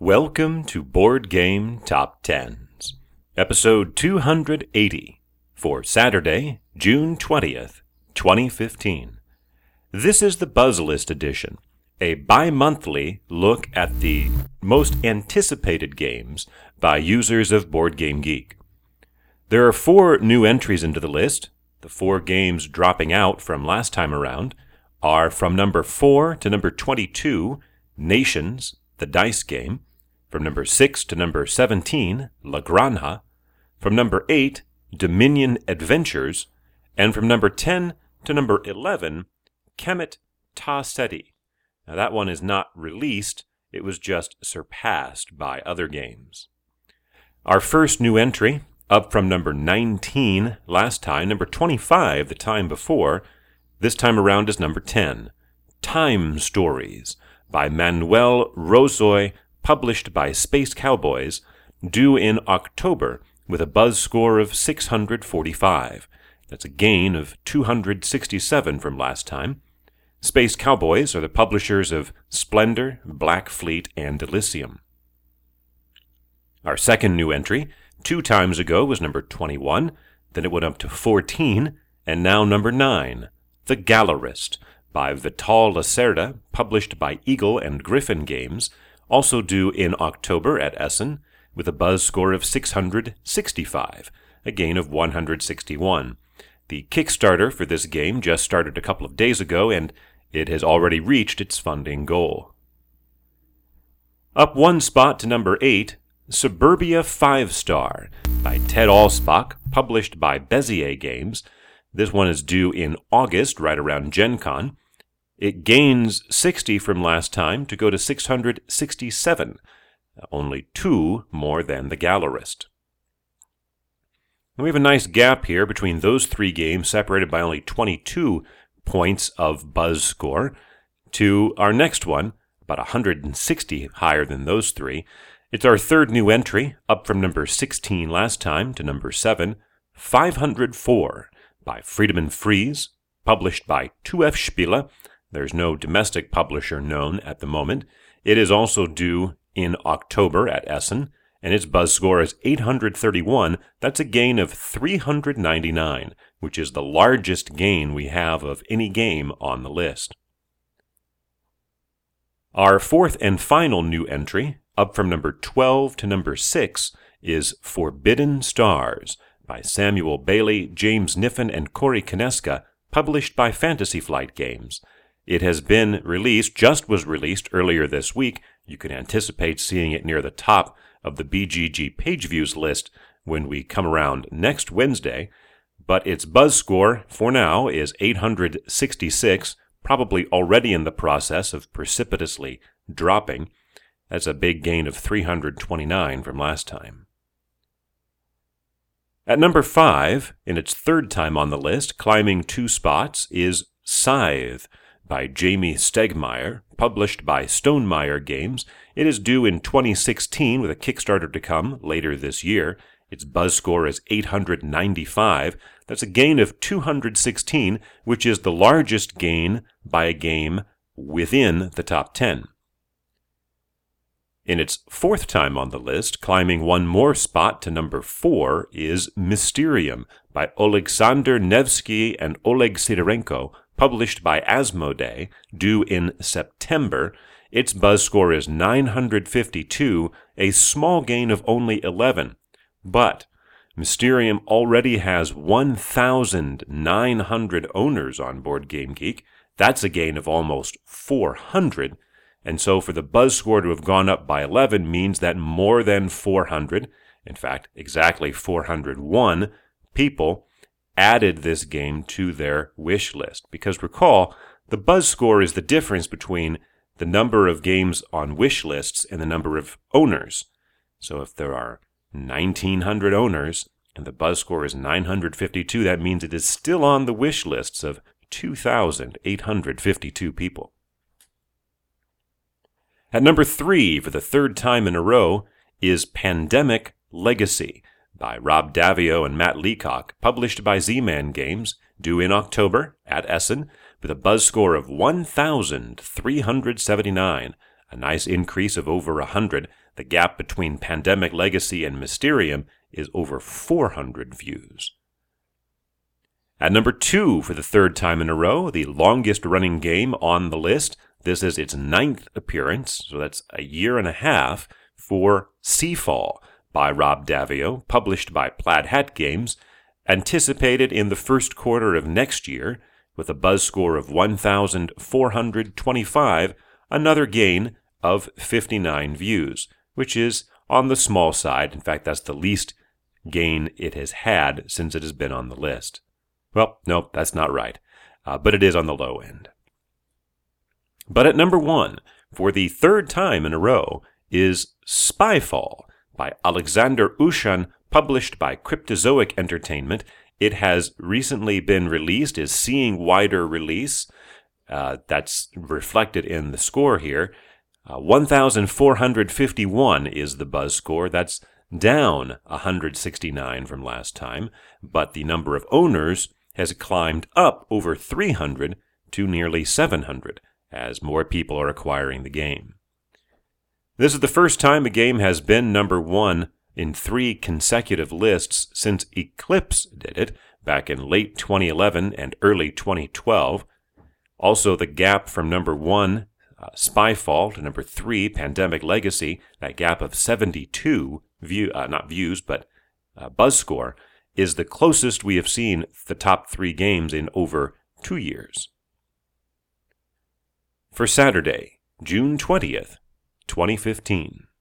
Welcome to Board Game Top Tens, episode 280 for Saturday, June 20th, 2015. This is the Buzz List edition, a bi monthly look at the most anticipated games by users of Board Game Geek. There are four new entries into the list. The four games dropping out from last time around are from number 4 to number 22, Nations, the dice game, from number 6 to number 17, La Granja, from number 8, Dominion Adventures, and from number 10 to number 11, Kemet Ta Seti. Now that one is not released, it was just surpassed by other games. Our first new entry, up from number 19 last time, number 25 the time before, this time around is number 10, Time Stories by Manuel Rozoy, published by Space Cowboys, due in October with a buzz score of 645. That's a gain of 267 from last time. Space Cowboys are the publishers of Splendor, Black Fleet, and Elysium. Our second new entry, two times ago, was number 21, then it went up to 14, and now number 9, the Gallerist by Vital Lacerda, published by Eagle and Gryphon Games, also due in October at Essen, with a buzz score of 665, a gain of 161. The Kickstarter for this game just started a couple of days ago, and it has already reached its funding goal. Up one spot to number 8, Suburbia 5 Star by Ted Alspach, published by Bezier Games, this one is due in August, right around Gen Con. It gains 60 from last time to go to 667, only two more than the Gallerist. we have a nice gap here between those three games, separated by only 22 points of buzz score, to our next one, about 160 higher than those three. It's our third new entry, up from number 16 last time to number 7, 504 by Friedemann Friese, published by 2F Spiele. There's no domestic publisher known at the moment. It is also due in October at Essen, and its buzz score is 831. That's a gain of 399, which is the largest gain we have of any game on the list. Our fourth and final new entry, up from number 12 to number 6, is Forbidden Stars by Samuel Bailey, James Kniffen, and Corey Konieczka, published by Fantasy Flight Games. It has been released, just was released earlier this week. You can anticipate seeing it near the top of the BGG page views list when we come around next Wednesday. But its buzz score for now is 866, probably already in the process of precipitously dropping. That's a big gain of 329 from last time. At number five, in its third time on the list, climbing two spots, is Scythe by Jamey Stegmaier, published by Stonemaier Games. It is due in 2016 with a Kickstarter to come later this year. Its buzz score is 895. That's a gain of 216, which is the largest gain by a game within the top 10. In its fourth time on the list, climbing one more spot to number four, is Mysterium by Oleksandr Nevsky and Oleg Sidorenko, published by Asmodee, due in September. Its buzz score is 952, a small gain of only 11. But Mysterium already has 1,900 owners on Board Game Geek. That's a gain of almost 400 and so for the buzz score to have gone up by 11 means that more than 400, in fact, exactly 401 people added this game to their wish list. Because recall, the buzz score is the difference between the number of games on wish lists and the number of owners. So if there are 1900 owners and the buzz score is 952, that means it is still on the wish lists of 2852 people. At number three, for the third time in a row, is Pandemic Legacy by Rob Daviau and Matt Leacock, published by Z-Man Games, due in October at Essen, with a buzz score of 1,379, a nice increase of over 100. The gap between Pandemic Legacy and Mysterium is over 400 views. At number two for the third time in a row, the longest running game on the list. This is its ninth appearance, so that's a year and a half for Seafall by Rob Daviau, published by Plaid Hat Games, anticipated in the first quarter of next year, with a buzz score of 1,425, another gain of 59 views, which is on the small side. In fact, that's the least gain it has had since it has been on the list. Well, no, that's not right, uh, but it is on the low end. But at number one, for the third time in a row, is Spyfall by Alexander Ushan, published by Cryptozoic Entertainment. It has recently been released, is seeing wider release. Uh, that's reflected in the score here. Uh, 1,451 is the buzz score. That's down 169 from last time, but the number of owners has climbed up over 300 to nearly 700 as more people are acquiring the game. This is the first time a game has been number one in three consecutive lists since Eclipse did it back in late 2011 and early 2012. Also, the gap from number one, uh, Spyfall, to number three, Pandemic Legacy, that gap of 72 view, uh, not views, but uh, buzz score, is the closest we have seen the top three games in over two years. For Saturday, June 20th, 2015.